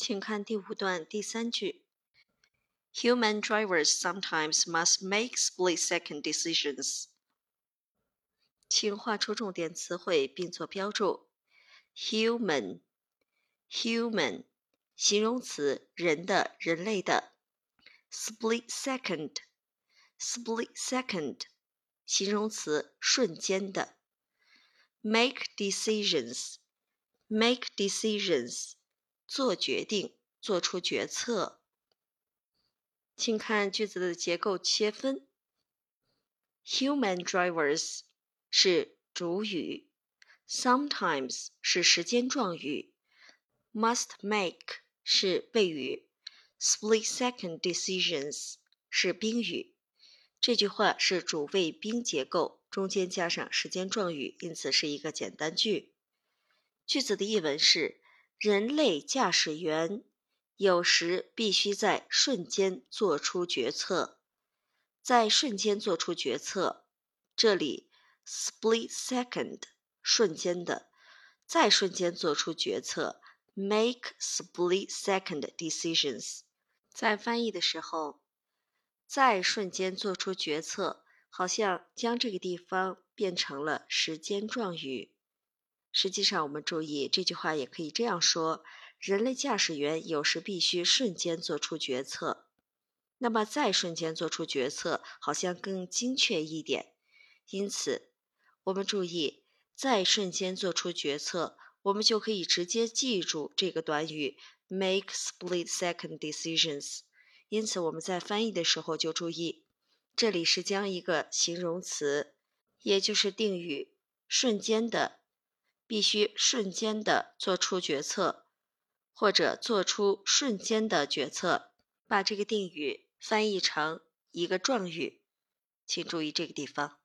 请看第五段第三句。Human drivers sometimes must make split-second decisions。请画出重点词汇并做标注。Human，human，形容词，人的、人类的。Split-second，split-second，形容词，瞬间的。Make decisions，make decisions， 做决定，做出决策。请看句子的结构切分。Human drivers 是主语，sometimes 是时间状语，must make 是谓语，split-second decisions 是宾语。这句话是主谓宾结构，中间加上时间状语，因此是一个简单句。句子的译文是：人类驾驶员。有时必须在瞬间做出决策，在瞬间做出决策。这里 split second 瞬间的，在瞬间做出决策 make split second decisions。在翻译的时候，在瞬间做出决策，好像将这个地方变成了时间状语。实际上，我们注意这句话也可以这样说。人类驾驶员有时必须瞬间做出决策，那么再瞬间做出决策好像更精确一点。因此，我们注意再瞬间做出决策，我们就可以直接记住这个短语 make split-second decisions。因此，我们在翻译的时候就注意，这里是将一个形容词，也就是定语“瞬间的”，必须瞬间的做出决策。或者做出瞬间的决策，把这个定语翻译成一个状语，请注意这个地方。